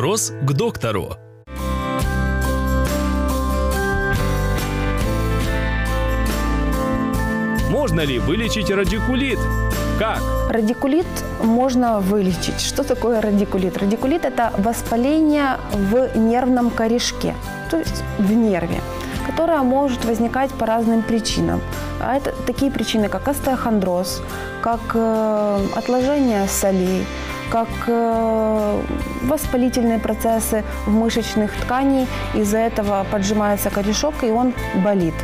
Вопрос к доктору. Можно ли вылечить радикулит? Как? Радикулит можно вылечить. Что такое радикулит? Радикулит – это воспаление в нервном корешке, то есть в нерве, которое может возникать по разным причинам. А это такие причины, как остеохондроз, как э, отложение солей, как э, воспалительные процессы в мышечных тканей. Из-за этого поджимается корешок, и он болит.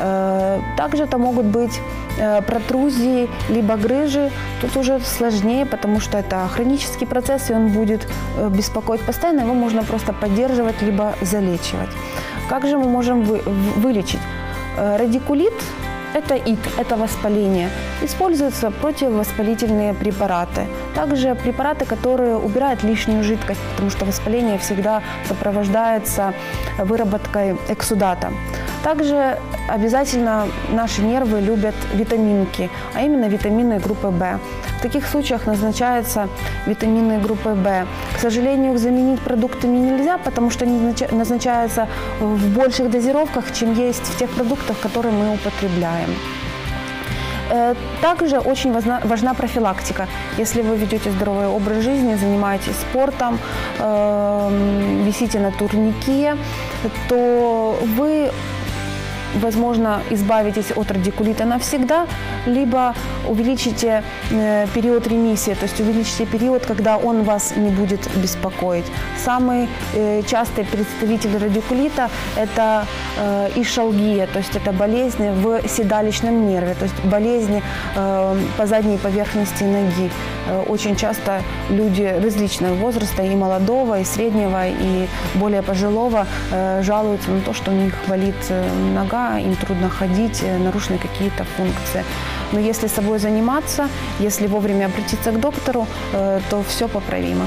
Э, также это могут быть э, протрузии, либо грыжи. Тут уже сложнее, потому что это хронический процесс, и он будет э, беспокоить постоянно. Его можно просто поддерживать, либо залечивать. Как же мы можем вы, вылечить? Радикулит – это ИК, это воспаление. Используются противовоспалительные препараты. Также препараты, которые убирают лишнюю жидкость, потому что воспаление всегда сопровождается выработкой эксудата. Также обязательно наши нервы любят витаминки, а именно витамины группы В. В таких случаях назначаются витамины группы В. К сожалению, их заменить продуктами нельзя, потому что они назначаются в больших дозировках, чем есть в тех продуктах, которые мы употребляем. Э, также очень важна, профилактика. Если вы ведете здоровый образ жизни, занимаетесь спортом, э, висите на турнике, то вы возможно, избавитесь от радикулита навсегда, либо увеличите э, период ремиссии, то есть увеличите период, когда он вас не будет беспокоить. Самый э, частый представитель радикулита – это э, ишалгия, то есть это болезнь в седалищном нерве, то есть болезни по задней поверхности ноги. Очень часто люди различного возраста, и молодого, и среднего, и более пожилого, жалуются на то, что у них болит нога, им трудно ходить, нарушены какие-то функции. Но если собой заниматься, если вовремя обратиться к доктору, то все поправимо.